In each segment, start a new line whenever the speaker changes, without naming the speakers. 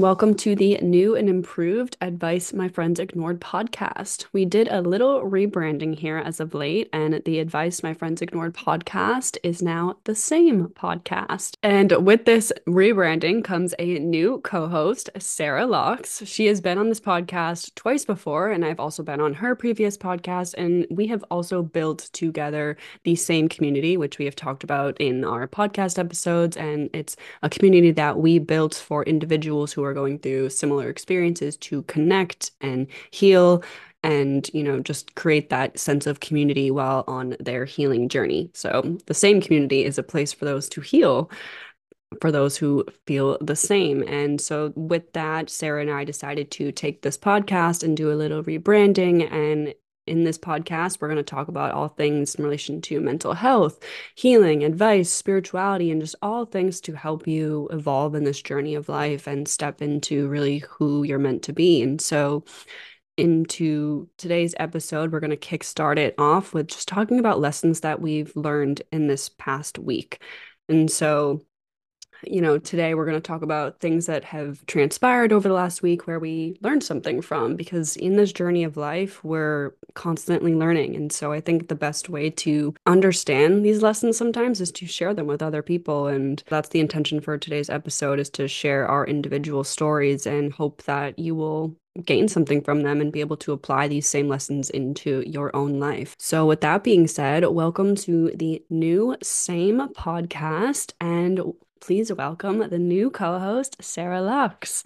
welcome to the new and improved Advice My Friends Ignored podcast. We did a little rebranding here as of late, and the Advice My Friends Ignored podcast is now the same podcast. And with this rebranding comes a new co host, Sarah Laux. She has been on this podcast twice before, and I've also been on her previous podcast. And we have also built together the same community, which we have talked about in our podcast episodes. And it's a community that we built for individuals who are going through similar experiences to connect and heal and you know just create that sense of community while on their healing journey so the same community is a place for those to heal for those who feel the same. And so, with that, Sarah and I decided to take this podcast and do a little rebranding and in this podcast, we're going to talk about all things in relation to mental health, healing, advice, spirituality, and just all things to help you evolve in this journey of life and step into really who you're meant to be. And so, into today's episode, we're going to kickstart it off with just talking about lessons that we've learned in this past week. And so, you know, today we're going to talk about things that have transpired over the last week where we learned something from because in this journey of life, we're constantly learning. And so I think the best way to understand these lessons sometimes is to share them with other people. And that's the intention for today's episode is to share our individual stories and hope that you will gain something from them and be able to apply these same lessons into your own life. So, with that being said, welcome to the new Same podcast. And please welcome the new co-host Sarah Laux.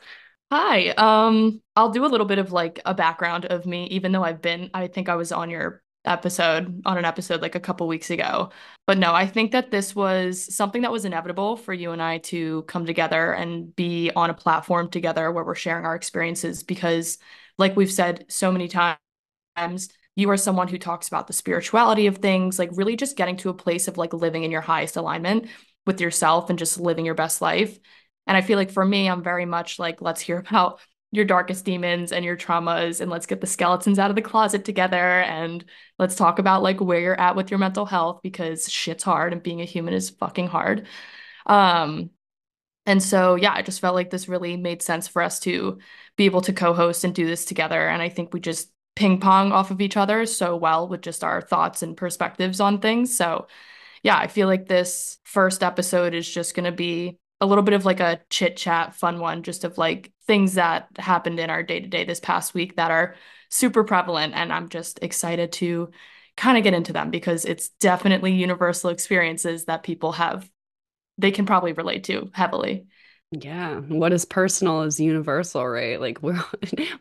Hi. Um I'll do a little bit of like a background of me even though I've been I think I was on your episode on an episode like a couple weeks ago. But no, I think that this was something that was inevitable for you and I to come together and be on a platform together where we're sharing our experiences because like we've said so many times you are someone who talks about the spirituality of things, like really just getting to a place of like living in your highest alignment with yourself and just living your best life. And I feel like for me, I'm very much like, let's hear about your darkest demons and your traumas and let's get the skeletons out of the closet together and let's talk about like where you're at with your mental health because shit's hard and being a human is fucking hard. Um and so yeah, I just felt like this really made sense for us to be able to co-host and do this together and I think we just ping pong off of each other so well with just our thoughts and perspectives on things. So yeah, I feel like this first episode is just going to be a little bit of like a chit chat, fun one, just of like things that happened in our day to day this past week that are super prevalent. And I'm just excited to kind of get into them because it's definitely universal experiences that people have, they can probably relate to heavily.
Yeah, what is personal is universal, right? Like we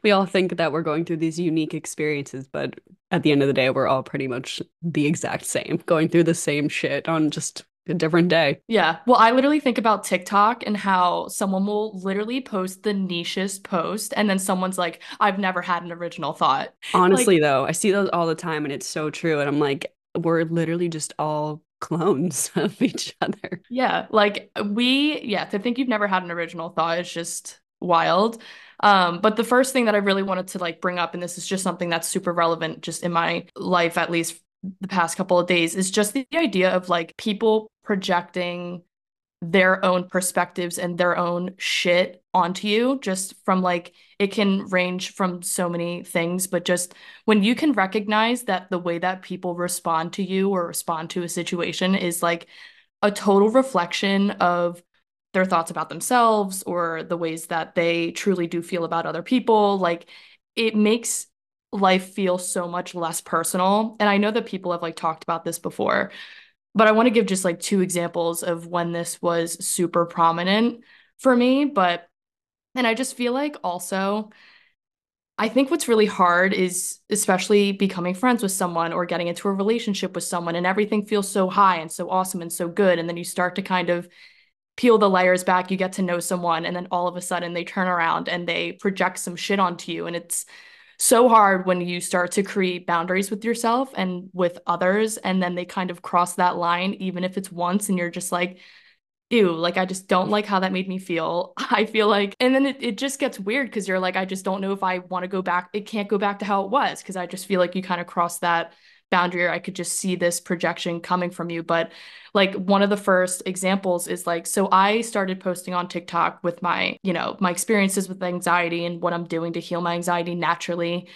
we all think that we're going through these unique experiences, but at the end of the day, we're all pretty much the exact same, going through the same shit on just a different day.
Yeah. Well, I literally think about TikTok and how someone will literally post the nichest post and then someone's like, I've never had an original thought.
Honestly, like, though, I see those all the time and it's so true. And I'm like, we're literally just all clones of each other.
Yeah, like we, yeah, to think you've never had an original thought is just wild. Um, but the first thing that I really wanted to like bring up, and this is just something that's super relevant just in my life, at least the past couple of days, is just the idea of like people projecting their own perspectives and their own shit onto you just from like it can range from so many things but just when you can recognize that the way that people respond to you or respond to a situation is like a total reflection of their thoughts about themselves or the ways that they truly do feel about other people like it makes life feel so much less personal. And i know that people have like talked about this before but I want to give just like two examples of when this was super prominent for me. But, and I just feel like also, I think what's really hard is especially becoming friends with someone or getting into a relationship with someone, and everything feels so high and so awesome and so good. And then you start to kind of peel the layers back, you get to know someone, and then all of a sudden they turn around and they project some shit onto you. And it's, so hard when you start to create boundaries with yourself and with others and then they kind of cross that line even if it's once and you're just like ew like i just don't like how that made me feel. I feel like and then it, it just gets weird because you're like i just don't know if i want to go back it can't go back to how it was because i just feel like you kind of cross that boundary or I could just see this projection coming from you. But like one of the first examples is like, so I started posting on TikTok with my, you know, my experiences with anxiety and what I'm doing to heal my anxiety naturally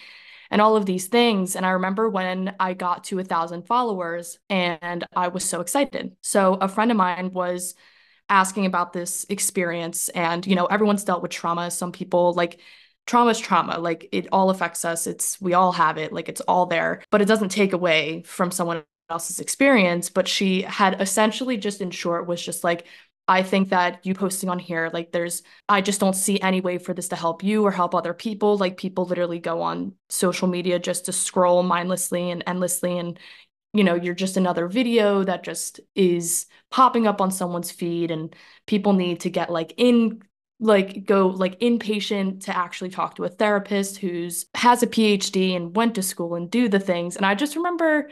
and all of these things. And I remember when I got to a thousand followers and I was so excited. So a friend of mine was asking about this experience and you know everyone's dealt with trauma some people like trauma is trauma like it all affects us it's we all have it like it's all there but it doesn't take away from someone else's experience but she had essentially just in short was just like I think that you posting on here, like there's, I just don't see any way for this to help you or help other people. Like people literally go on social media just to scroll mindlessly and endlessly. And, you know, you're just another video that just is popping up on someone's feed and people need to get like in like go like inpatient to actually talk to a therapist who's has a PhD and went to school and do the things. And I just remember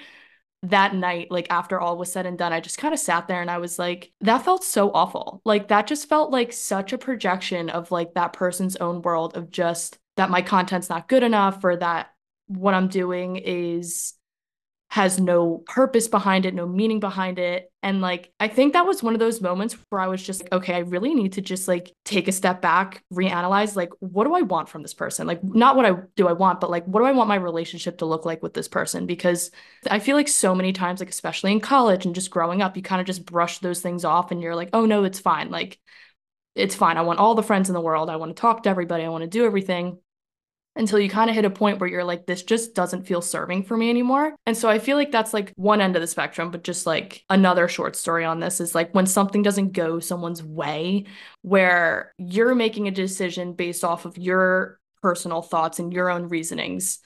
that night, like after all was said and done, I just kind of sat there and I was like, that felt so awful. Like that just felt like such a projection of like that person's own world of just that my content's not good enough or that what I'm doing is has no purpose behind it, no meaning behind it. And like, I think that was one of those moments where I was just like, okay, I really need to just like take a step back, reanalyze, like, what do I want from this person? Like, not what I do I want, but like, what do I want my relationship to look like with this person? Because I feel like so many times, like, especially in college and just growing up, you kind of just brush those things off and you're like, oh no, it's fine. Like, it's fine. I want all the friends in the world. I want to talk to everybody. I want to do everything until you kind of hit a point where you're like, this just doesn't feel serving for me anymore. And so I feel like that's like one end of the spectrum, but just like another short story on this is like when something doesn't go someone's way, where you're making a decision based off of your personal thoughts and your own reasonings.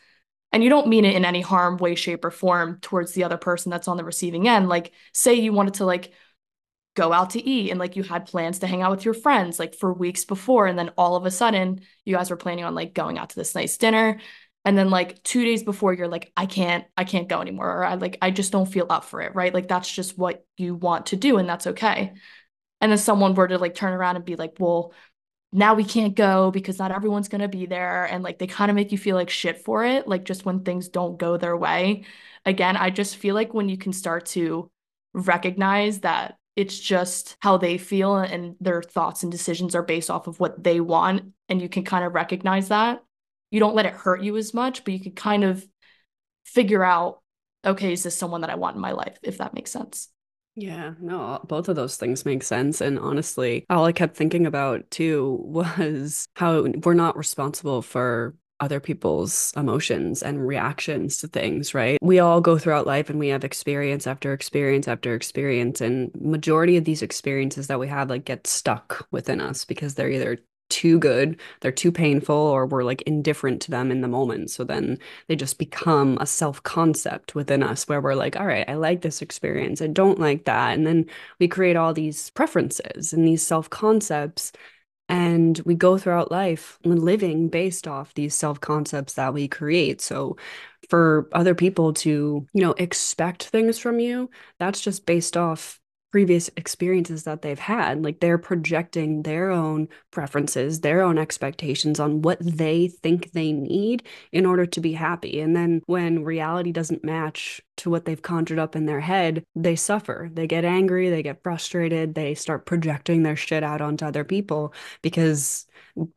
And you don't mean it in any harm, way, shape, or form towards the other person that's on the receiving end. Like, say you wanted to like go out to eat and like you had plans to hang out with your friends like for weeks before and then all of a sudden you guys were planning on like going out to this nice dinner and then like 2 days before you're like I can't I can't go anymore or I like I just don't feel up for it right? Like that's just what you want to do and that's okay. And then someone were to like turn around and be like well now we can't go because not everyone's going to be there and like they kind of make you feel like shit for it like just when things don't go their way. Again I just feel like when you can start to recognize that it's just how they feel and their thoughts and decisions are based off of what they want. And you can kind of recognize that. You don't let it hurt you as much, but you can kind of figure out okay, is this someone that I want in my life, if that makes sense.
Yeah, no, both of those things make sense. And honestly, all I kept thinking about too was how we're not responsible for other people's emotions and reactions to things, right? We all go throughout life and we have experience after experience after experience and majority of these experiences that we have like get stuck within us because they're either too good, they're too painful or we're like indifferent to them in the moment. So then they just become a self-concept within us where we're like, all right, I like this experience. I don't like that. And then we create all these preferences and these self-concepts and we go throughout life living based off these self concepts that we create. So, for other people to, you know, expect things from you, that's just based off previous experiences that they've had. Like they're projecting their own preferences, their own expectations on what they think they need in order to be happy. And then when reality doesn't match to what they've conjured up in their head, they suffer. They get angry, they get frustrated, they start projecting their shit out onto other people because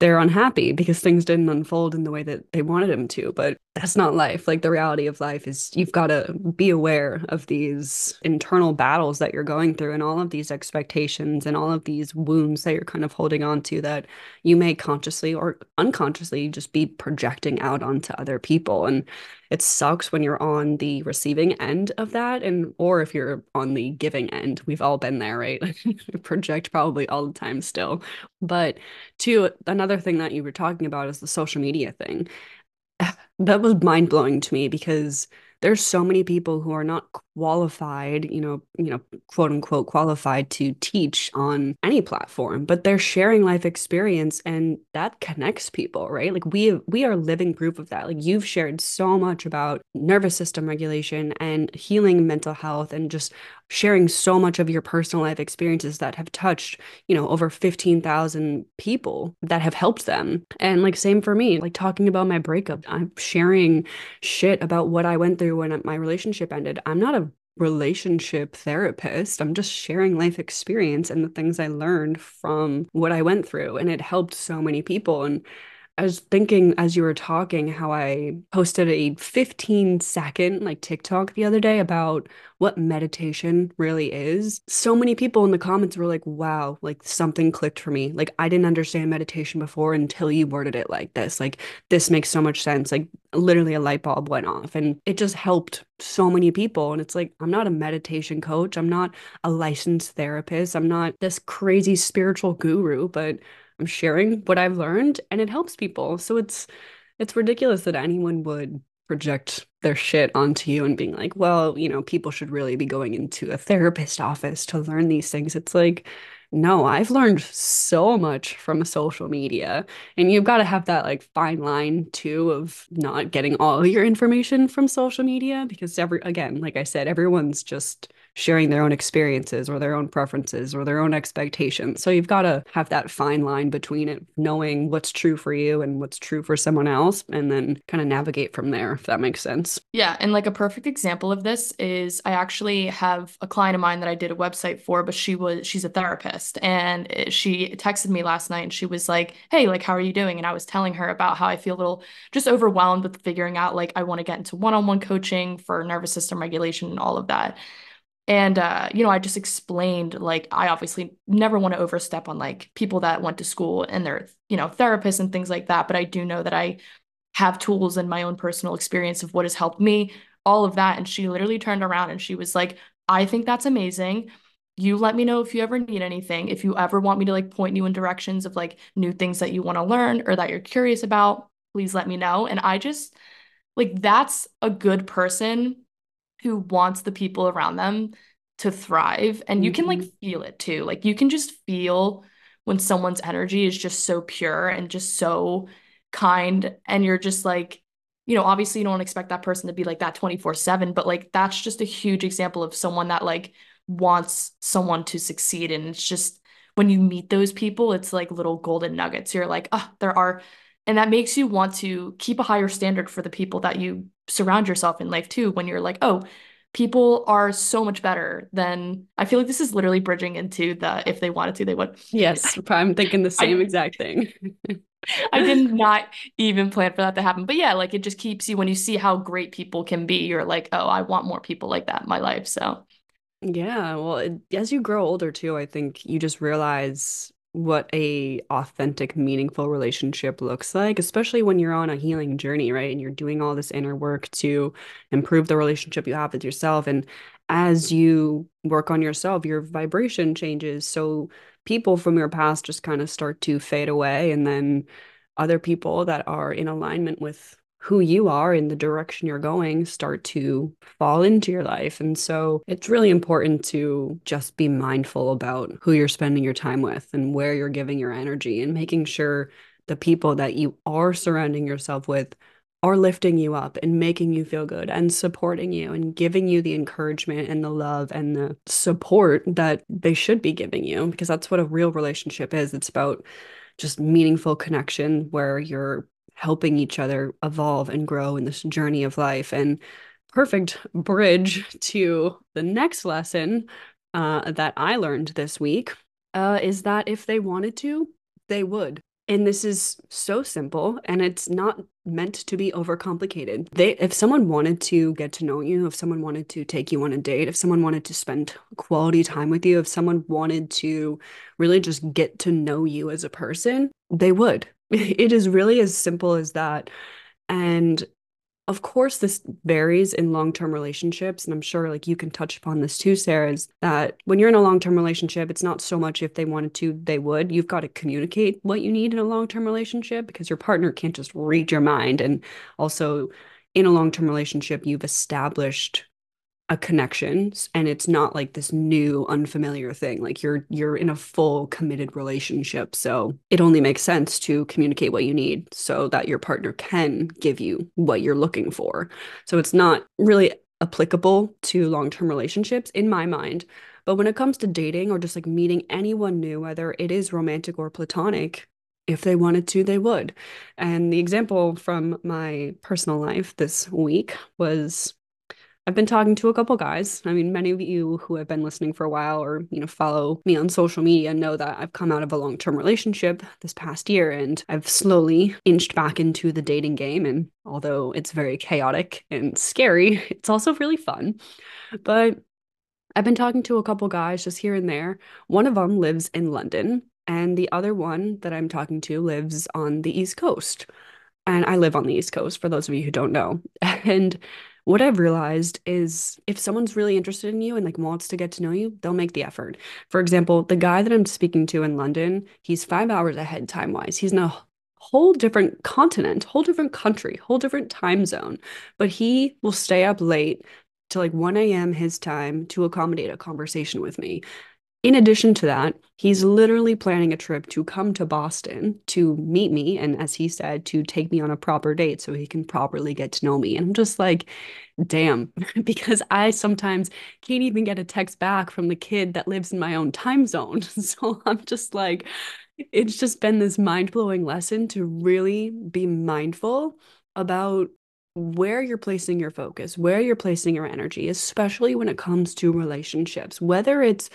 they're unhappy because things didn't unfold in the way that they wanted them to. But that's not life. Like the reality of life is you've got to be aware of these internal battles that you're going through and all of these expectations and all of these wounds that you're kind of holding on to that you may consciously or unconsciously just be projecting out onto other people. And it sucks when you're on the receiving end of that and or if you're on the giving end we've all been there right project probably all the time still but two another thing that you were talking about is the social media thing that was mind-blowing to me because there's so many people who are not qualified, you know, you know, quote unquote qualified to teach on any platform, but they're sharing life experience and that connects people, right? Like we we are living proof of that. Like you've shared so much about nervous system regulation and healing mental health and just sharing so much of your personal life experiences that have touched, you know, over 15,000 people that have helped them. And like same for me, like talking about my breakup, I'm sharing shit about what I went through when my relationship ended. I'm not a relationship therapist. I'm just sharing life experience and the things I learned from what I went through. And it helped so many people. And I was thinking as you were talking how I posted a 15 second like TikTok the other day about what meditation really is. So many people in the comments were like, wow, like something clicked for me. Like I didn't understand meditation before until you worded it like this. Like this makes so much sense. Like literally a light bulb went off and it just helped so many people. And it's like, I'm not a meditation coach. I'm not a licensed therapist. I'm not this crazy spiritual guru, but I'm sharing what I've learned and it helps people. So it's it's ridiculous that anyone would project their shit onto you and being like, well, you know, people should really be going into a therapist office to learn these things. It's like, no, I've learned so much from social media. And you've got to have that like fine line too of not getting all your information from social media because every again, like I said, everyone's just sharing their own experiences or their own preferences or their own expectations. So you've got to have that fine line between it, knowing what's true for you and what's true for someone else, and then kind of navigate from there, if that makes sense.
Yeah. And like a perfect example of this is I actually have a client of mine that I did a website for, but she was, she's a therapist and eh, she texted me last night and she was like, Hey, like, how are you doing? And I was telling her about how I feel a little just overwhelmed with figuring out like I want to get into one on one coaching for nervous system regulation and all of that. And uh, you know, I just explained like I obviously never want to overstep on like people that went to school and they're, you know, therapists and things like that. But I do know that I have tools and my own personal experience of what has helped me, all of that. And she literally turned around and she was like, I think that's amazing. You let me know if you ever need anything. If you ever want me to like point you in directions of like new things that you want to learn or that you're curious about, please let me know. And I just like that's a good person who wants the people around them to thrive and you can like mm-hmm. feel it too like you can just feel when someone's energy is just so pure and just so kind and you're just like you know obviously you don't expect that person to be like that 24/7 but like that's just a huge example of someone that like wants someone to succeed and it's just when you meet those people it's like little golden nuggets you're like oh there are and that makes you want to keep a higher standard for the people that you surround yourself in life too when you're like oh people are so much better than I feel like this is literally bridging into the if they wanted to they would.
Yes I'm thinking the same I, exact thing.
I did not even plan for that to happen. But yeah like it just keeps you when you see how great people can be you're like oh I want more people like that in my life so.
Yeah well it, as you grow older too I think you just realize what a authentic meaningful relationship looks like especially when you're on a healing journey right? And you're doing all this inner work to improve the relationship you have with yourself. And as you work on yourself your vibration changes. So people from your past just kind of start to fade away. And then other people that are in alignment with who you are and the direction you're going start to fall into your life. And so it's really important to just be mindful about who you're spending your time with and where you're giving your energy and making sure the people that you are surrounding yourself with are lifting you up and making you feel good and supporting you and giving you the encouragement and the love and the support that they should be giving you because that's what a real relationship is. It's about just meaningful connection where you're helping each other evolve and grow in this journey of life. And perfect bridge to the next lesson uh, that I learned this week uh, is that if they wanted to, they would. And this is so simple and it's not meant to be overcomplicated. They if someone wanted to get to know you, if someone wanted to take you on a date, if someone wanted to spend quality time with you, if someone wanted to really just get to know you as a person, they would. It is really as simple as that. And of course, this varies in long term relationships. And I'm sure like you can touch upon this too, Sarah, is that when you're in a long term relationship, it's not so much if they wanted to, they would. You've got to communicate what you need in a long term relationship because your partner can't just read your mind. And also, in a long term relationship, you've established a connection and it's not like this new unfamiliar thing like you're you're in a full committed relationship so it only makes sense to communicate what you need so that your partner can give you what you're looking for so it's not really applicable to long-term relationships in my mind but when it comes to dating or just like meeting anyone new whether it is romantic or platonic if they wanted to, they would. And the example from my personal life this week was I've been talking to a couple guys. I mean, many of you who have been listening for a while or, you know, follow me on social media know that I've come out of a long-term relationship this past year and I've slowly inched back into the dating game and although it's very chaotic and scary, it's also really fun. But I've been talking to a couple guys just here and there. One of them lives in London and the other one that I'm talking to lives on the East Coast. And I live on the East Coast for those of you who don't know. And what I've realized is if someone's really interested in you and like wants to get to know you, they'll make the effort. For example, the guy that I'm speaking to in London, he's five hours ahead time wise. He's in a whole different continent, whole different country, whole different time zone, but he will stay up late to like 1 a.m. his time to accommodate a conversation with me. In addition to that, he's literally planning a trip to come to Boston to meet me and, as he said, to take me on a proper date so he can properly get to know me. And I'm just like, damn, because I sometimes can't even get a text back from the kid that lives in my own time zone. So I'm just like, it's just been this mind blowing lesson to really be mindful about where you're placing your focus, where you're placing your energy, especially when it comes to relationships, whether it's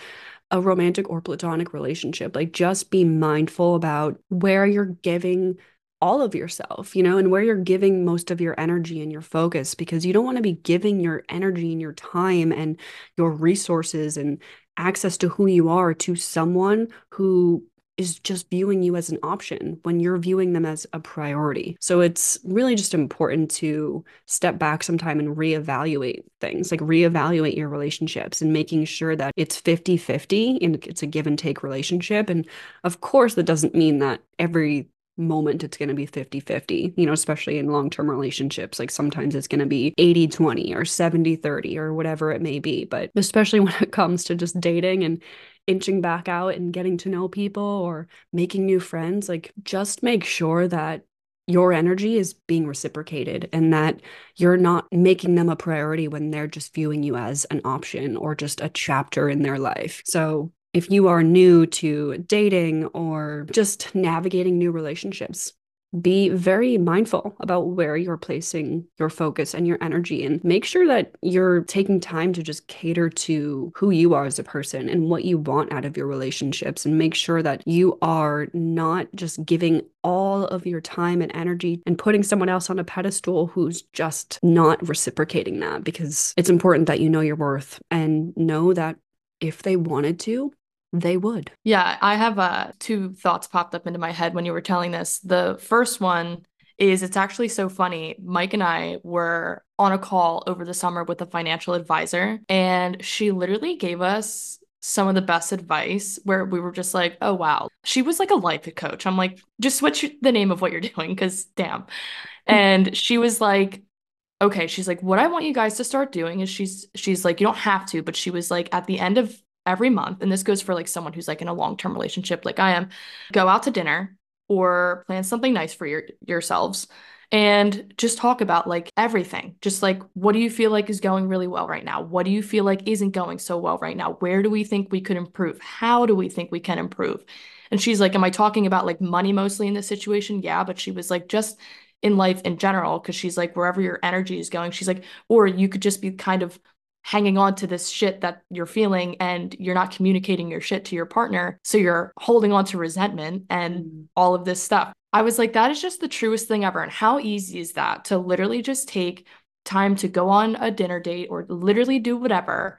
a romantic or platonic relationship. Like just be mindful about where you're giving all of yourself, you know, and where you're giving most of your energy and your focus because you don't want to be giving your energy and your time and your resources and access to who you are to someone who is just viewing you as an option when you're viewing them as a priority. So it's really just important to step back sometime and reevaluate things, like reevaluate your relationships and making sure that it's 50 50 and it's a give and take relationship. And of course, that doesn't mean that every moment it's going to be 50-50 you know especially in long-term relationships like sometimes it's going to be 80-20 or 70-30 or whatever it may be but especially when it comes to just dating and inching back out and getting to know people or making new friends, like just make sure that your energy is being reciprocated and that you're not making them a priority when they're just viewing you as an option or just a chapter in their life. So, if you are new to dating or just navigating new relationships, be very mindful about where you're placing your focus and your energy and make sure that you're taking time to just cater to who you are as a person and what you want out of your relationships and make sure that you are not just giving all of your time and energy and putting someone else on a pedestal who's just not reciprocating that because it's important that you know your worth and know that if they wanted to, they would.
Yeah, I have uh, two thoughts popped up into my head when you were telling this. The first one is it's actually so funny. Mike and I were on a call over the summer with a financial advisor, and she literally gave us some of the best advice where we were just like, oh, wow. She was like a life coach. I'm like, just switch the name of what you're doing because damn. And she was like, okay she's like what i want you guys to start doing is she's she's like you don't have to but she was like at the end of every month, and this goes for like someone who's like in a long term relationship like I am, go out to dinner or plan something nice for your yourselves and just talk about like everything. Just like what do you feel like is going really well right now? What do you feel like isn't going so well right now? Where do we think we could improve? How do we think we can improve? And she's like, Am I talking about like money mostly in this situation? Yeah. But she was like, just in life in general, because she's like, wherever your energy is going, she's like, or you could just be kind of hanging on to this shit that you're feeling and you're not communicating your shit to your partner. So you're holding on to resentment and mm. all of this stuff. I was like, that is just the truest thing ever. And how easy is that to literally just take time to go on a dinner date or literally do whatever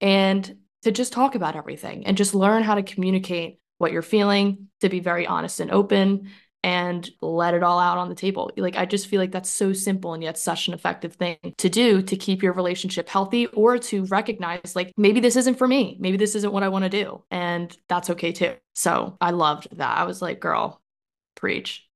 and to just talk about everything and just learn how to communicate what you're feeling, to be very honest and open, and let it all out on the table. Like, I just feel like that's so simple and yet such an effective thing to do to keep your relationship healthy or to recognize, like, maybe this isn't for me. Maybe this isn't what I want to do. And that's okay too. So I loved that. I was like, girl, preach.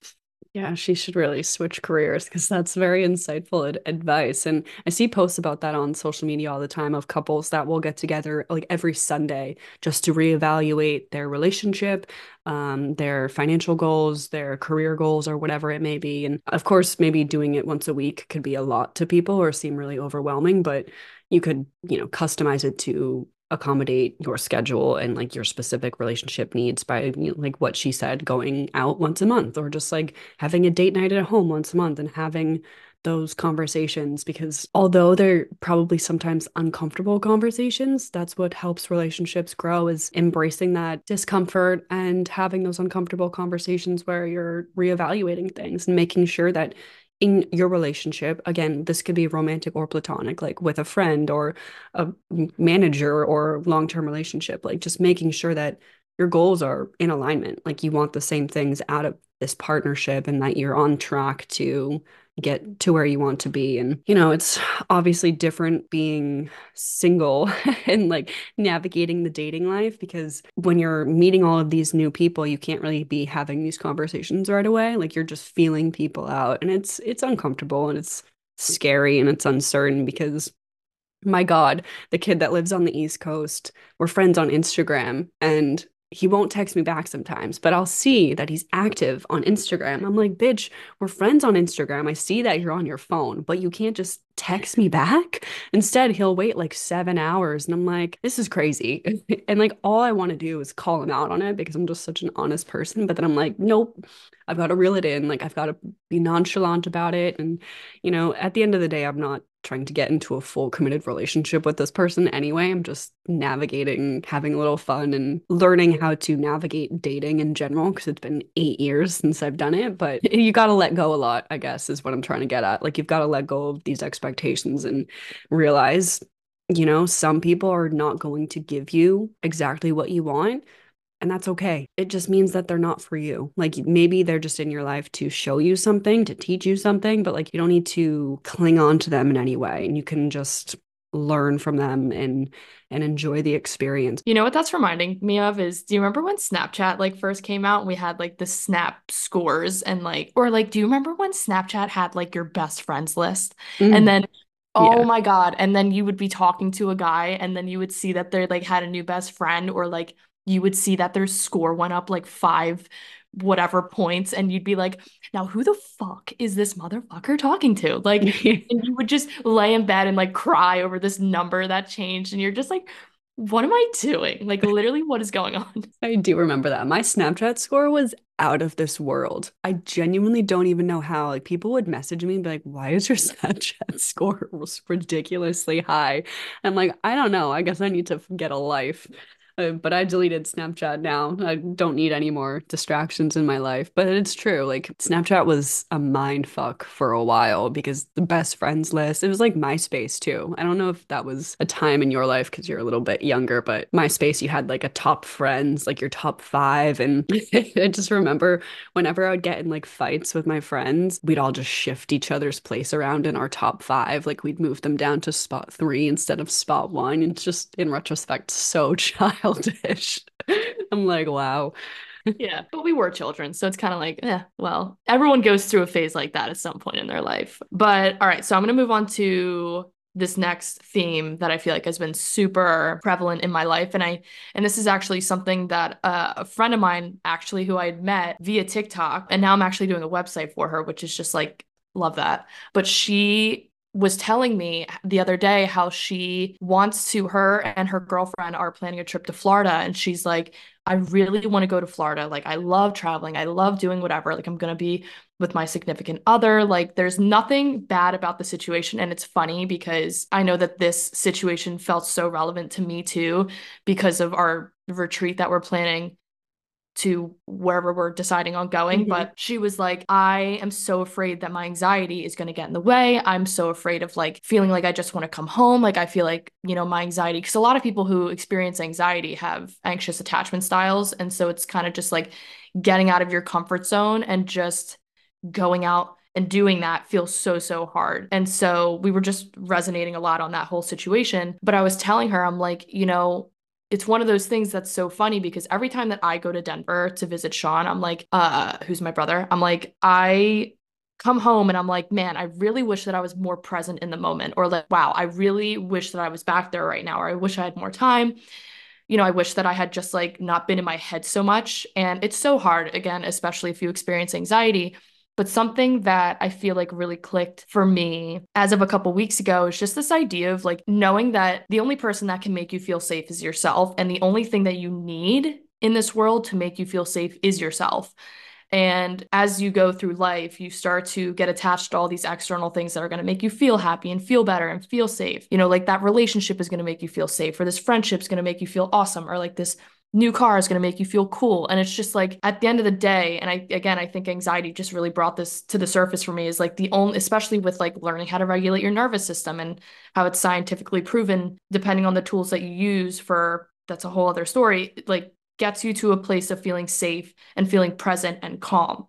Yeah, she should really switch careers because that's very insightful ad advice. And I see posts about that on social media all the time of couples that will get together like every Sunday just to reevaluate their relationship, um, their financial goals, their career goals, or whatever it may be. And of course, maybe doing it once a week could be a lot to people or seem really overwhelming, but you could, you know, customize it to accommodate your schedule and like your specific relationship needs by like what she said going out once a month or just like having a date night at home once a month and having those conversations because although they're probably sometimes uncomfortable conversations that's what helps relationships grow is embracing that discomfort and having those uncomfortable conversations where you're reevaluating things and making sure that in your relationship again this could be romantic or platonic like with a friend or a manager or long-term relationship like just making sure that your goals are in alignment. Like you want the same things out of this partnership and that you're on track to get to where you want to be. And, you know, it's obviously different being single and like navigating the dating life because when you're meeting all of these new people, you can't really be having these conversations right away. Like you're just feeling people out and it's it's uncomfortable and it's scary and it's uncertain because my God, the kid that lives on the East Coast, we're friends on Instagram and he won't text me back sometimes, but I'll see that he's active on Instagram. I'm like, bitch, we're friends on Instagram. I see that you're on your phone, but you can't just text me back. Instead, he'll wait like seven hours. And I'm like, this is crazy. and like, all I want to do is call him out on it because I'm just such an honest person. But then I'm like, nope, I've got to reel it in. Like, I've got to be nonchalant about it. And, you know, at the end of the day, I'm not trying to get into a full committed relationship with this person anyway. I'm just navigating, having a little fun and learning how to navigate dating in general because it's been eight years since I've done it. But you got to let go a lot, I guess, is what I'm trying to get at. Like, you've got to let go of these expectations and realize, you know, some people are not going to give you exactly what you want and that's okay. It just means that they're not for you. Like maybe they're just in your life to show you something, to teach you something, but like you don't need to cling on to them in any way. And you can just learn from them and and enjoy the experience.
You know what that's reminding me of is do you remember when Snapchat like first came out and we had like the snap scores and like or like do you remember when Snapchat had like your best friends list mm. and then Oh yeah. my God. And then you would be talking to a guy and then you would see that they like had a new best friend or like you would see that their score went up like five whatever points and you'd be like now who the fuck is this motherfucker talking to like and you would just lay in bed and like cry over this number that changed and you're just like what am I doing? Like, literally, what is going on?
I do remember that. My Snapchat score was out of this world. I genuinely don't even know how. Like, people would message me and be like, why is your Snapchat score ridiculously high? I'm like, I don't know. I guess I need to get a life. But I deleted Snapchat now. I don't need any more distractions in my life. But it's true. Like Snapchat was a mind fuck for a while because the best friends list, it was like MySpace too. I don't know if that was a time in your life because you're a little bit younger, but MySpace, you had like a top friends, like your top five. And I just remember whenever I would get in like fights with my friends, we'd all just shift each other's place around in our top five. Like we'd move them down to spot three instead of spot one. And just in retrospect, so child childish. I'm like, wow.
yeah, but we were children, so it's kind of like, yeah, well, everyone goes through a phase like that at some point in their life. But all right, so I'm gonna move on to this next theme that I feel like has been super prevalent in my life. And I, and this is actually something that uh, a friend of mine, actually, who I'd met via TikTok, and now I'm actually doing a website for her, which is just like, love that. But she was telling me the other day how she wants to her and her girlfriend are planning a trip to Florida and she's like I really want to go to Florida. Like I love traveling. I love doing whatever. Like I'm going to be with my significant other. Like there's nothing bad about the situation and it's funny because I know that this situation felt so relevant to me too because of our retreat that we're planning to wherever we're deciding on going. Mm-hmm. But she was like, I am so afraid that my anxiety is going to get in the way. I'm so afraid of like feeling like I just want to come home. Like I feel like, you know, my anxiety, because a lot of people who experience anxiety have anxious attachment styles. And so it's kind of just like getting out of your comfort zone and just going out and doing that feels so so hard and so we were just resonating a lot on that whole situation but i was telling her i'm like you know it's one of those things that's so funny because every time that I go to Denver to visit Sean, I'm like, uh, who's my brother? I'm like, I come home and I'm like, man, I really wish that I was more present in the moment. Or like, wow, I really wish that I was back there right now. Or I wish I had more time. You know, I wish that I had just like not been in my head so much. And it's so hard, again, especially if you experience anxiety. But something that I feel like really clicked for me as of a couple weeks ago is just this idea of like knowing that the only person that can make you feel safe is yourself. And the only thing that you need in this world to make you feel safe is yourself. And as you go through life, you start to get attached to all these external things that are going to make you feel happy and feel better and feel safe. You know, like that relationship is going to make you feel safe, or this friendship is going to make you feel awesome, or like this new car is going to make you feel cool and it's just like at the end of the day and i again i think anxiety just really brought this to the surface for me is like the only especially with like learning how to regulate your nervous system and how it's scientifically proven depending on the tools that you use for that's a whole other story like gets you to a place of feeling safe and feeling present and calm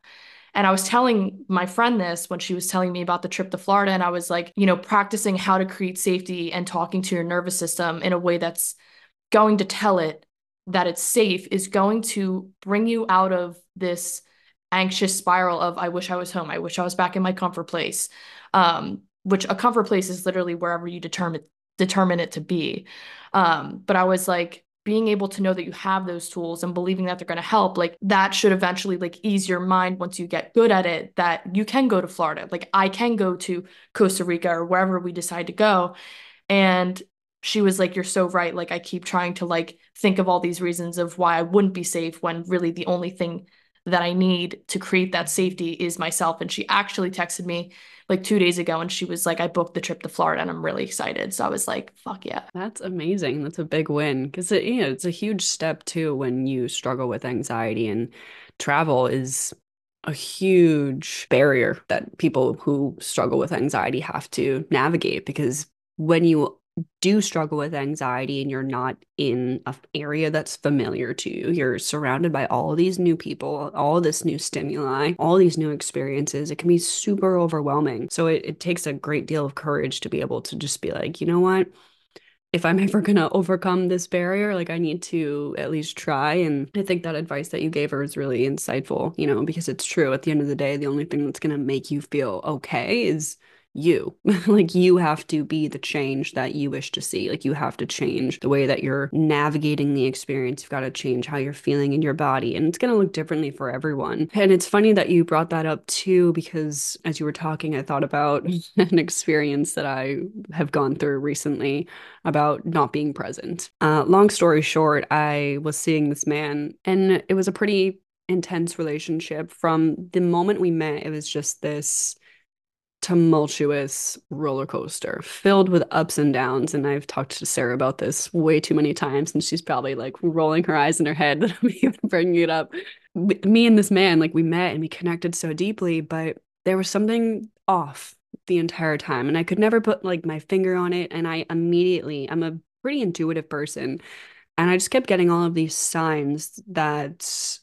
and I was telling my friend this when she was telling me about the trip to Florida. And I was like, you know, practicing how to create safety and talking to your nervous system in a way that's going to tell it that it's safe is going to bring you out of this anxious spiral of I wish I was home. I wish I was back in my comfort place. Um, which a comfort place is literally wherever you determine determine it to be. Um, but I was like being able to know that you have those tools and believing that they're going to help like that should eventually like ease your mind once you get good at it that you can go to Florida like I can go to Costa Rica or wherever we decide to go and she was like, You're so right. Like, I keep trying to like think of all these reasons of why I wouldn't be safe when really the only thing that I need to create that safety is myself. And she actually texted me like two days ago and she was like, I booked the trip to Florida and I'm really excited. So I was like, fuck yeah.
That's amazing. That's a big win because it, you know, it's a huge step too when you struggle with anxiety and travel is a huge barrier that people who struggle with anxiety have to navigate because when you do struggle with anxiety and you're not in an area that's familiar to you, you're surrounded by all these new people, all this new stimuli, all these new experiences, it can be super overwhelming. So it, it takes a great deal of courage to be able to just be like, you know what? If I'm ever going to overcome this barrier, like I need to at least try. And I think that advice that you gave her is really insightful, you know, because it's true. At the end of the day, the only thing that's going to make you feel okay is you. like you have to be the change that you wish to see. Like you have to change the way that you're navigating the experience. You've got to change how you're feeling in your body. And it's going to look differently for everyone. And it's funny that you brought that up too, because as you were talking, I thought about an experience that I have gone through recently about not being present. Uh, long story short, I was seeing this man, and it was a pretty intense relationship. From the moment we met, it was just this tumultuous roller coaster filled with ups and downs. And I've talked to Sarah about this way too many times, and she's probably like rolling her eyes in her head that I'm even bringing it up. Me and this man, like we met and we connected so deeply, but there was something off the entire time. And I could never put like my finger on it. And I immediately, I'm a pretty intuitive person. And I just kept getting all of these signs that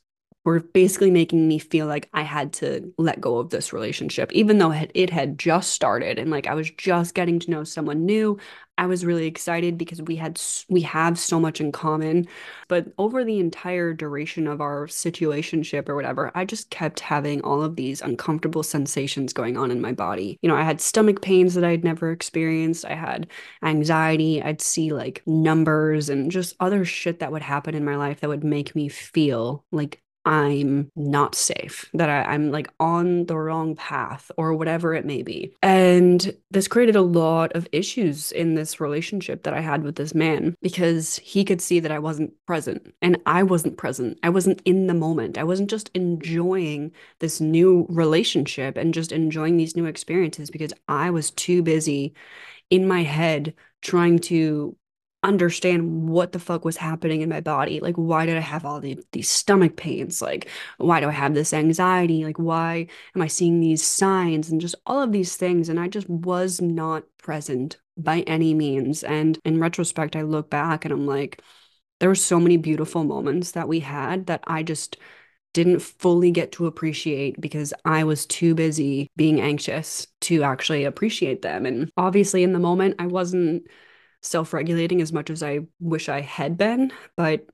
were basically making me feel like I had to let go of this relationship, even though it had just started and like I was just getting to know someone new. I was really excited because we had we have so much in common, but over the entire duration of our situationship or whatever, I just kept having all of these uncomfortable sensations going on in my body. You know, I had stomach pains that I'd never experienced. I had anxiety. I'd see like numbers and just other shit that would happen in my life that would make me feel like I'm not safe, that I, am like on the wrong path or whatever it may be. And this created a lot of issues in this relationship that I had with this man because he could see that I wasn't present and I wasn't present. I wasn't in the moment. I wasn't just enjoying this new relationship and just enjoying these new experiences because I was too busy in my head trying to understand what the fuck was happening in my body. Like, why did I have all the, these stomach pains? Like, why do I have this anxiety? Like, why am I seeing these signs and just all of these things? And I just was not present by any means. And in retrospect, I look back and I'm like, there were so many beautiful moments that we had that I just didn't fully get to appreciate because I was too busy being anxious to actually appreciate them. And obviously, in the moment, I wasn't self regulating as much as I wish I had been. But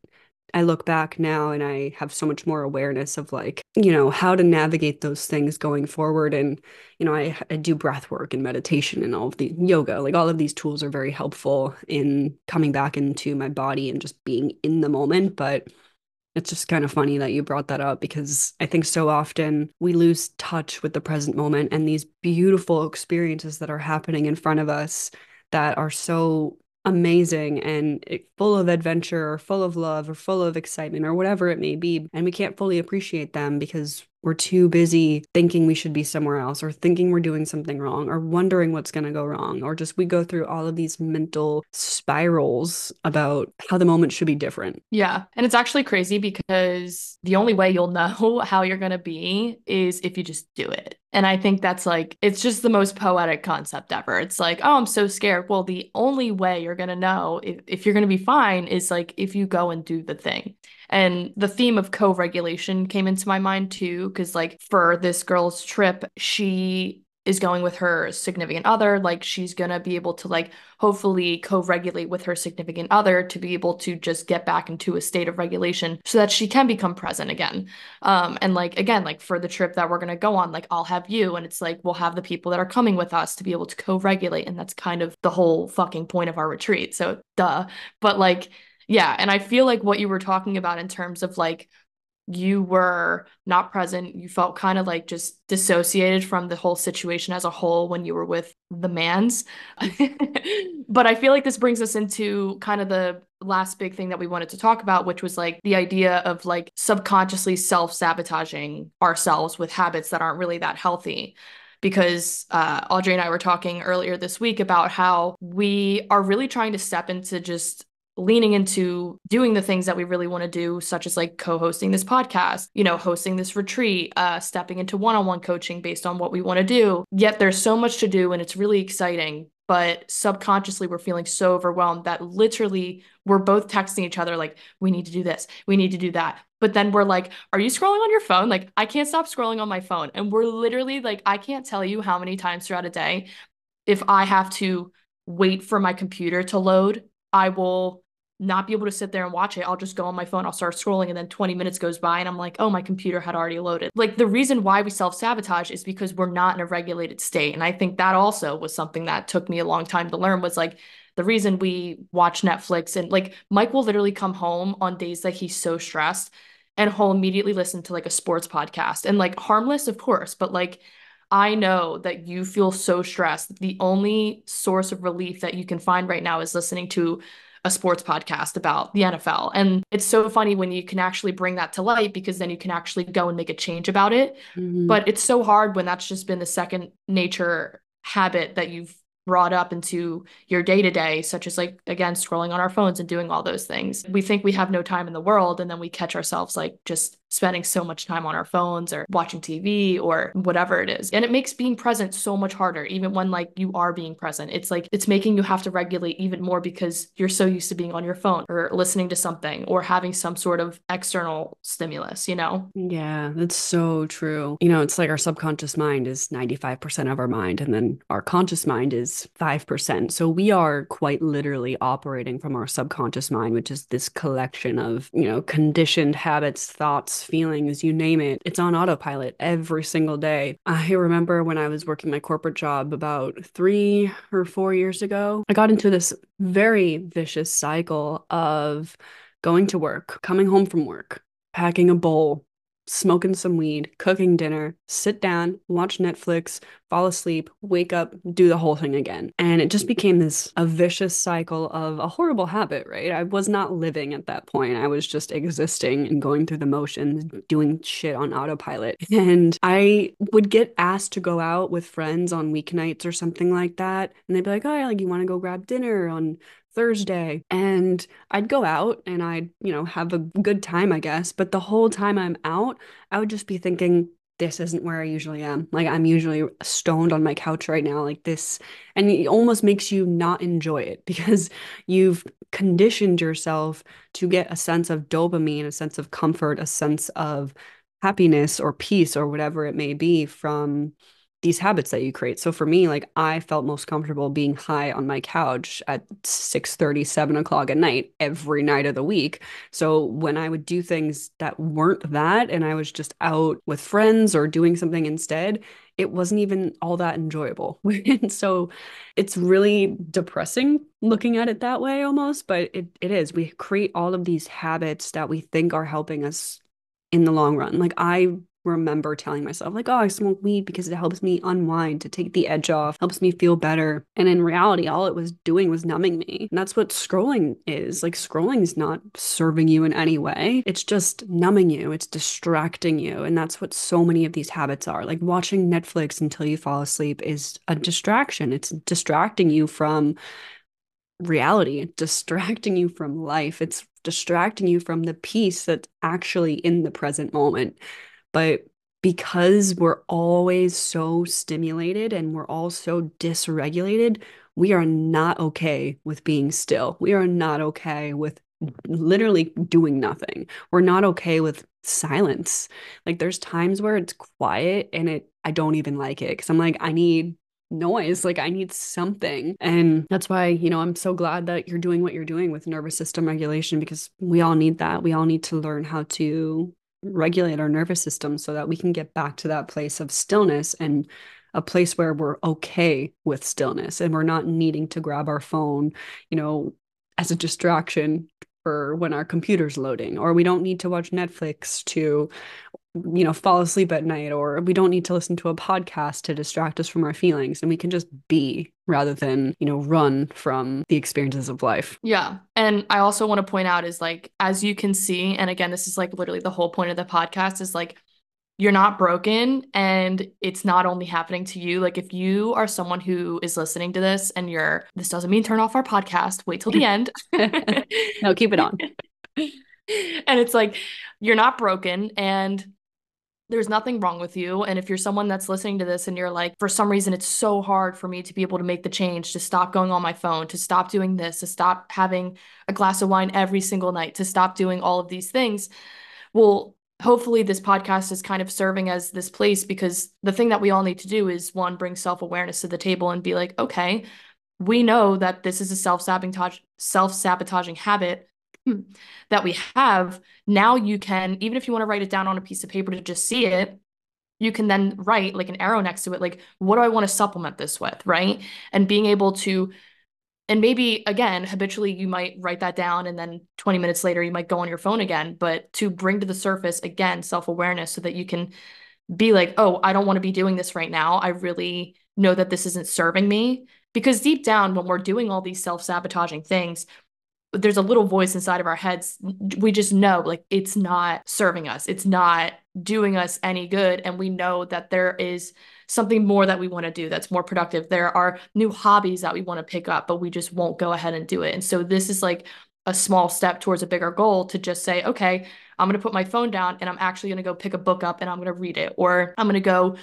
I look back now and I have so much more awareness of like, you know, how to navigate those things going forward. And, you know, I, I do breath work and meditation and all of the yoga. Like all of these tools are very helpful in coming back into my body and just being in the moment. But it's just kind of funny that you brought that up because I think so often we lose touch with the present moment and these beautiful experiences that are happening in front of us that are so amazing and eh, full of adventure or full of love or full of excitement or whatever it may be. And we can't fully appreciate them because we're too busy thinking we should be somewhere else or thinking we're doing something wrong or wondering what's going to go wrong or just we go through all of these mental spirals about how the moment should be different.
Yeah. And it's actually crazy because the only way you'll know how you're going to be is if you just do it. And I think that's like, it's just the most poetic concept ever. It's like, oh, I'm so scared. Well, the only way you're going to know if, if you're going to be fine is like if you go and do the thing. And the theme of co regulation came into my mind too, because, like, for this girl's trip, she is going with her significant other like she's going to be able to like hopefully co-regulate with her significant other to be able to just get back into a state of regulation so that she can become present again. Um and like again like for the trip that we're going to go on like I'll have you and it's like we'll have the people that are coming with us to be able to co-regulate and that's kind of the whole fucking point of our retreat so duh. But like yeah. And I feel like what you were talking about in terms of like you were not present, you felt kind of like just dissociated from the whole situation as a whole when you were with the mans. but I feel like this brings us into kind of the last big thing that we wanted to talk about, which was like the idea of like subconsciously self sabotaging ourselves with habits that aren't really that healthy because uh, Audrey and I were talking earlier this week about how we are really trying to step into just leaning into doing the things that we really want to do such as like co-hosting this podcast you know hosting this retreat uh stepping into one-on-one coaching based on what we want to do. Yet there's so much to do and it's really exciting but subconsciously we're feeling so overwhelmed that literally we're both texting each other like we need to do this. We need to do that. But then we're like are you scrolling on your phone? Like i can't stop scrolling on my phone. And we're literally like i can't tell you how many times throughout a day if i have to wait for my computer to load i will not be able to sit there and watch it. I'll just go on my phone, I'll start scrolling, and then 20 minutes goes by, and I'm like, oh, my computer had already loaded. Like, the reason why we self sabotage is because we're not in a regulated state. And I think that also was something that took me a long time to learn was like, the reason we watch Netflix and like Mike will literally come home on days that he's so stressed and he'll immediately listen to like a sports podcast and like harmless, of course, but like, I know that you feel so stressed. The only source of relief that you can find right now is listening to a sports podcast about the NFL. And it's so funny when you can actually bring that to light because then you can actually go and make a change about it. Mm-hmm. But it's so hard when that's just been the second nature habit that you've brought up into your day to day, such as like, again, scrolling on our phones and doing all those things. We think we have no time in the world. And then we catch ourselves like just spending so much time on our phones or watching TV or whatever it is. And it makes being present so much harder, even when like you are being present. It's like it's making you have to regulate even more because you're so used to being on your phone or listening to something or having some sort of external stimulus, you know?
Yeah, that's so true. You know, it's like our subconscious mind is 95% of our mind, and then our conscious mind is 5%. So we are quite literally operating from our subconscious mind, which is this collection of, you know, conditioned habits, thoughts, feelings, you name it. It's on autopilot every single day. I remember when I was working my corporate job about three or four years ago, I got into this very vicious cycle of going to work, coming home from work, packing a bowl, smoking some weed, cooking dinner, sit down, watch Netflix, fall asleep, wake up, do the whole thing again. And it just mm-hmm. became this a vicious cycle of a horrible habit, right? I was not living at that point. I was just existing and going through the motions, doing shit on autopilot. And I would get asked to go out with friends on weeknights or something like that. And they'd be like, oh, yeah, like you want to go grab dinner on Thursday. And I'd go out and I'd, you know, have a good time, I guess. But the whole time I'm out, I would just be thinking, this isn't where I usually am. Like I'm usually stoned on my couch right now, like this. And it almost makes you not enjoy it because you've conditioned yourself to get a sense of dopamine, a sense of comfort, a sense of happiness or peace or whatever it may be from these habits that you create. So for me, like I felt most comfortable being high on my couch at 6 30, 7 o'clock at night every night of the week. So when I would do things that weren't that and I was just out with friends or doing something instead, it wasn't even all that enjoyable. and so it's really depressing looking at it that way almost, but it, it is. We create all of these habits that we think are helping us in the long run. Like I remember telling myself like oh i smoke weed because it helps me unwind to take the edge off helps me feel better. And in reality all it was doing was numbing me. And that's what scrolling is. Like scrolling is not serving you in any way. It's just numbing you. It's distracting you. And that's what so many of these habits are. Like watching netflix until you fall asleep is a distraction. It's distracting you from reality. Distracting you from life. It's distracting you from the peace that's actually in the present moment but because we're always so stimulated and we're all so dysregulated, we are not okay with being still. We are not okay with literally doing nothing. We're not okay with silence. Like there's times where it's quiet and it I don't even like it cuz I'm like I need noise like i need something and that's why you know i'm so glad that you're doing what you're doing with nervous system regulation because we all need that we all need to learn how to regulate our nervous system so that we can get back to that place of stillness and a place where we're okay with stillness and we're not needing to grab our phone, you know, as a distraction for when our computer's loading, or we don't need to watch Netflix to you know, fall asleep at night, or we don't need to listen to a podcast to distract us from our feelings. And we can just be rather than, you know, run from the experiences of life.
Yeah. And I also want to point out is like, as you can see, and again, this is like literally the whole point of the podcast is like, you're not broken and it's not only happening to you. Like, if you are someone who is listening to this and you're, this doesn't mean turn off our podcast, wait till the end.
no, keep it on.
and it's like, you're not broken and there's nothing wrong with you. And if you're someone that's listening to this and you're like, for some reason, it's so hard for me to be able to make the change, to stop going on my phone, to stop doing this, to stop having a glass of wine every single night, to stop doing all of these things. Well, hopefully, this podcast is kind of serving as this place because the thing that we all need to do is one, bring self awareness to the table and be like, okay, we know that this is a self sabotage, self sabotaging habit Hmm. that we have, now you can, even if you want to write it down on a piece of paper to just see it, you can then write like an arrow next to it, like, what do I want to supplement this with? Right. And being able to, and maybe again, habitually, you might write that down and then 20 minutes later, you might go on your phone again. But to bring to the surface again, self awareness so that you can be like, oh, I don't want to be doing this right now. I really know that this isn't serving me. Because deep down, when we're doing all these self sabotaging things, there's a little voice inside of our heads we just know like it's not serving us. It's not doing us any good. And we know that there is something more that we want to do that's more productive. There are new hobbies that we want to pick up but we just won't go ahead and do it. And so this is like a small step towards a bigger goal to just say okay i'm going to put my phone down and i'm actually going to go pick a book up and i'm going to read it or i'm going to go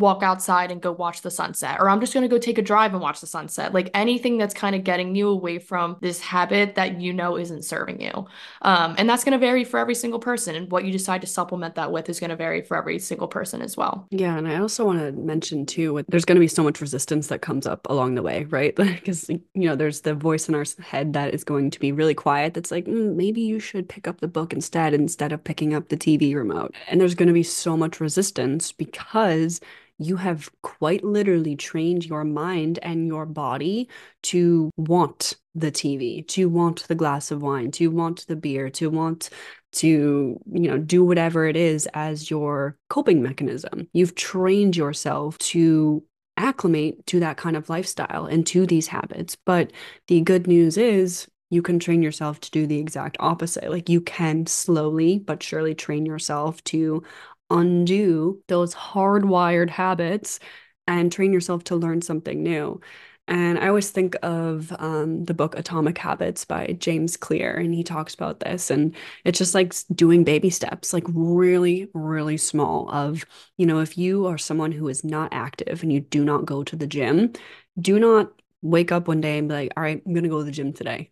walk outside and go watch the sunset, or I'm just going to go take a drive and watch the sunset. Like anything that's kind of getting you away from this habit that you know isn't serving you. Um, and that's going to vary for every single person. And what you decide to supplement that with is going to vary for every single person as well.
Yeah. And I also want to mention too, there's going to be so much resistance that comes up along the way, right? Because, you know, there's the voice in our head that is going to be really quiet that's like, mm, maybe you should pick up the book instead, instead of picking up the TV remote. And there's going to be so much resistance because you have quite literally trained your mind and your body to want the TV, to want the glass of wine, to want the beer, to want to, you know, do whatever it is as your coping mechanism. You've trained yourself to acclimate to that kind of lifestyle and to these habits. But the good news is you can train yourself to do the exact opposite. Like you can slowly but surely train yourself to undo those hardwired habits and train yourself to learn something new. And I always think of um, the book Atomic Habits by James Clear, and he talks about this. And it's just like doing baby steps, like really, really small. Of, you know, if you are someone who is not active and you do not go to the gym, do not wake up one day and be like, all right, I'm going to go to the gym today.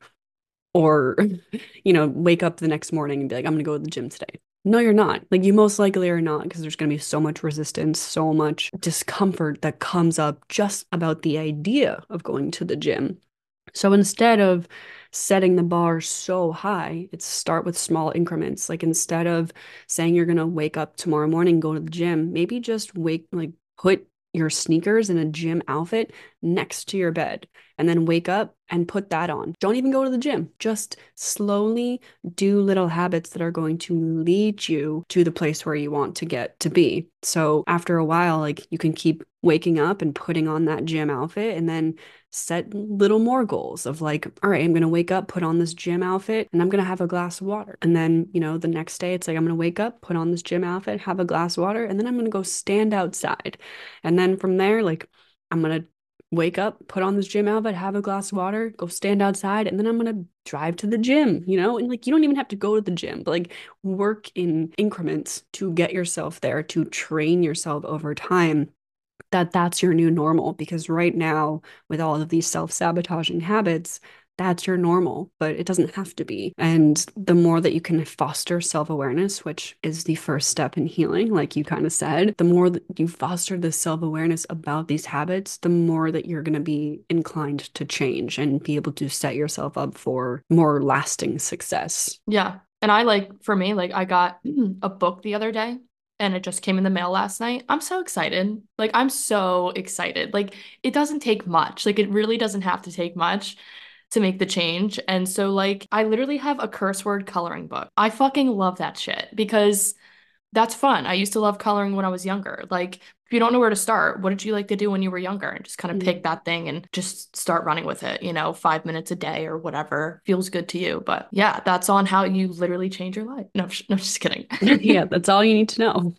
Or, you know, wake up the next morning and be like, I'm going to go to the gym today No, you're not. Like, you most likely are not because there's going to be so much resistance, so much discomfort that comes up just about the idea of going to the gym. So instead of setting the bar so high, it's start with small increments. Like instead of saying you're going to wake up tomorrow morning, go to the gym, maybe just wake, like put your sneakers and a gym outfit next to your bed and then wake up and put that on. Don't even go to the gym. Just slowly do little habits that are going to lead you to the place where you want to get to be. So after a while, like you can keep waking up and putting on that gym outfit and then set little more goals of like, all right, I'm going to wake up, put on this gym outfit, and I'm going to have a glass of water. And then, you know, the next day it's like, I'm going to wake up, put on this gym outfit, have a glass of water, and then I'm going to go stand outside. And then from there, like, I'm going to wake up, put on this gym outfit, have a glass of water, go stand outside, and then I'm gonna drive to the gym, you know? And like you don't even have to go to the gym, but like work in increments to get yourself there, to train yourself over time that that's your new normal because right now with all of these self-sabotaging habits that's your normal, but it doesn't have to be. And the more that you can foster self awareness, which is the first step in healing, like you kind of said, the more that you foster the self awareness about these habits, the more that you're going to be inclined to change and be able to set yourself up for more lasting success.
Yeah. And I like, for me, like, I got a book the other day and it just came in the mail last night. I'm so excited. Like, I'm so excited. Like, it doesn't take much. Like, it really doesn't have to take much to make the change. And so, like, I literally have a curse word coloring book. I fucking love that shit because that's fun. I used to love coloring when I was younger. Like, if you don't know where to start, what did you like to do when you were younger? And just kind of mm-hmm. pick that thing and just start running with it, you know, five minutes a day or whatever feels good to you. But yeah, that's on how you literally change your life. No, no, just kidding.
yeah, that's all you need to know.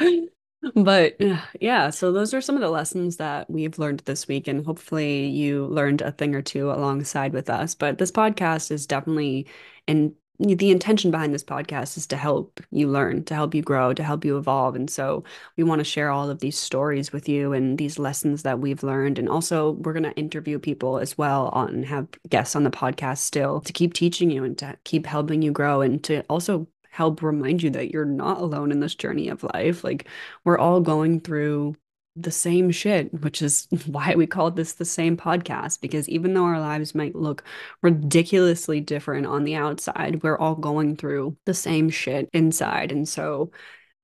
But yeah, so those are some of the lessons that we've learned this week, and hopefully you learned a thing or two alongside with us. But this podcast is definitely, and the intention behind this podcast is to help you learn, to help you grow, to help you evolve. And so we want to share all of these stories with you and these lessons that we've learned. And also, we're going to interview people as well on have guests on the podcast still to keep teaching you and to keep helping you grow and to also help remind you that you're not alone in this journey of life. Like we're all going through the same shit, which is why we call this the same podcast. Because even though our lives might look ridiculously different on the outside, we're all going through the same shit inside. And so,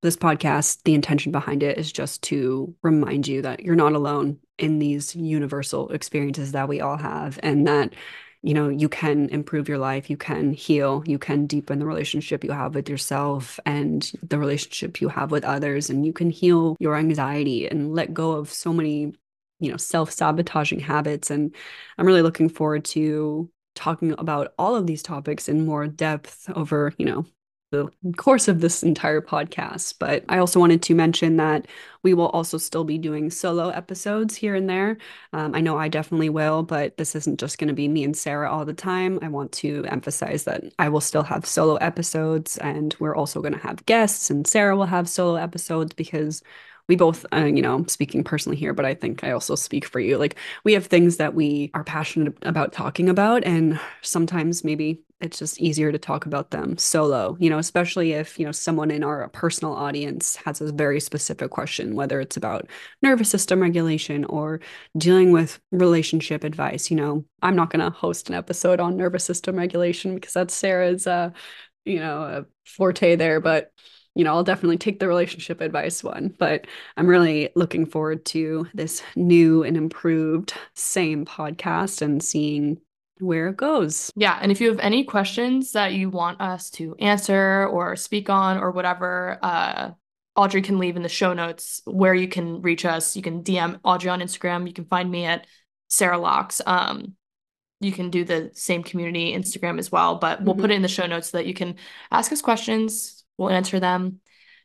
this podcast, the intention behind it is just to remind you that you're not alone in these universal experiences that we all have, and that you know, you can improve your life, you can heal, you can deepen the relationship you have with yourself and the relationship you have with others, and you can heal your anxiety and let go of so many, you know, self sabotaging habits. And I'm really looking forward to talking about all of these topics in more depth over, you know, the course of this entire podcast. But I also wanted to mention that we will also still be doing solo episodes here and there. Um, I know I definitely will, but this isn't just going to be me and Sarah all the time. I want to emphasize that I will still have solo episodes, and we're also going to have guests, and Sarah will have solo episodes because we both uh, you know speaking personally here but i think i also speak for you like we have things that we are passionate about talking about and sometimes maybe it's just easier to talk about them solo, you know, especially if, you know, someone in our personal audience has a very specific question, whether it's about nervous system regulation or dealing with relationship advice. You know, I'm not going to host an episode on nervous system regulation because that's Sarah's, uh, you know, a forte there. But, you know, I'll definitely take the relationship advice one. But I'm really looking forward to this new and improved same podcast and seeing where it goes.
Yeah. And if you have any questions that you want us to answer or speak on or whatever, uh, Audrey can leave in the show notes where you can reach us. You can DM Audrey on Instagram. You can find me at Sarah Laux. Um, you can do the same community Instagram as well, but we'll mm-hmm. put it in the show notes so that you can ask us questions. We'll answer them.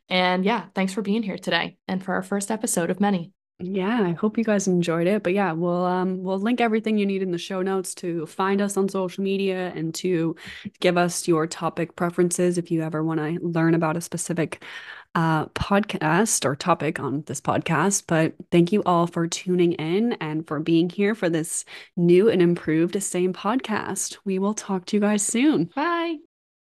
And yeah, thanks for being here today and for our first episode of many.
Yeah, I hope you guys enjoyed it. But yeah, we'll um we'll link everything you need in the show notes to find us on social media and to give us your topic preferences if you ever want to learn about a specific uh podcast or topic on this podcast. But thank you all for tuning in and for being here for this new and improved same podcast. We will talk to you guys soon.
Bye.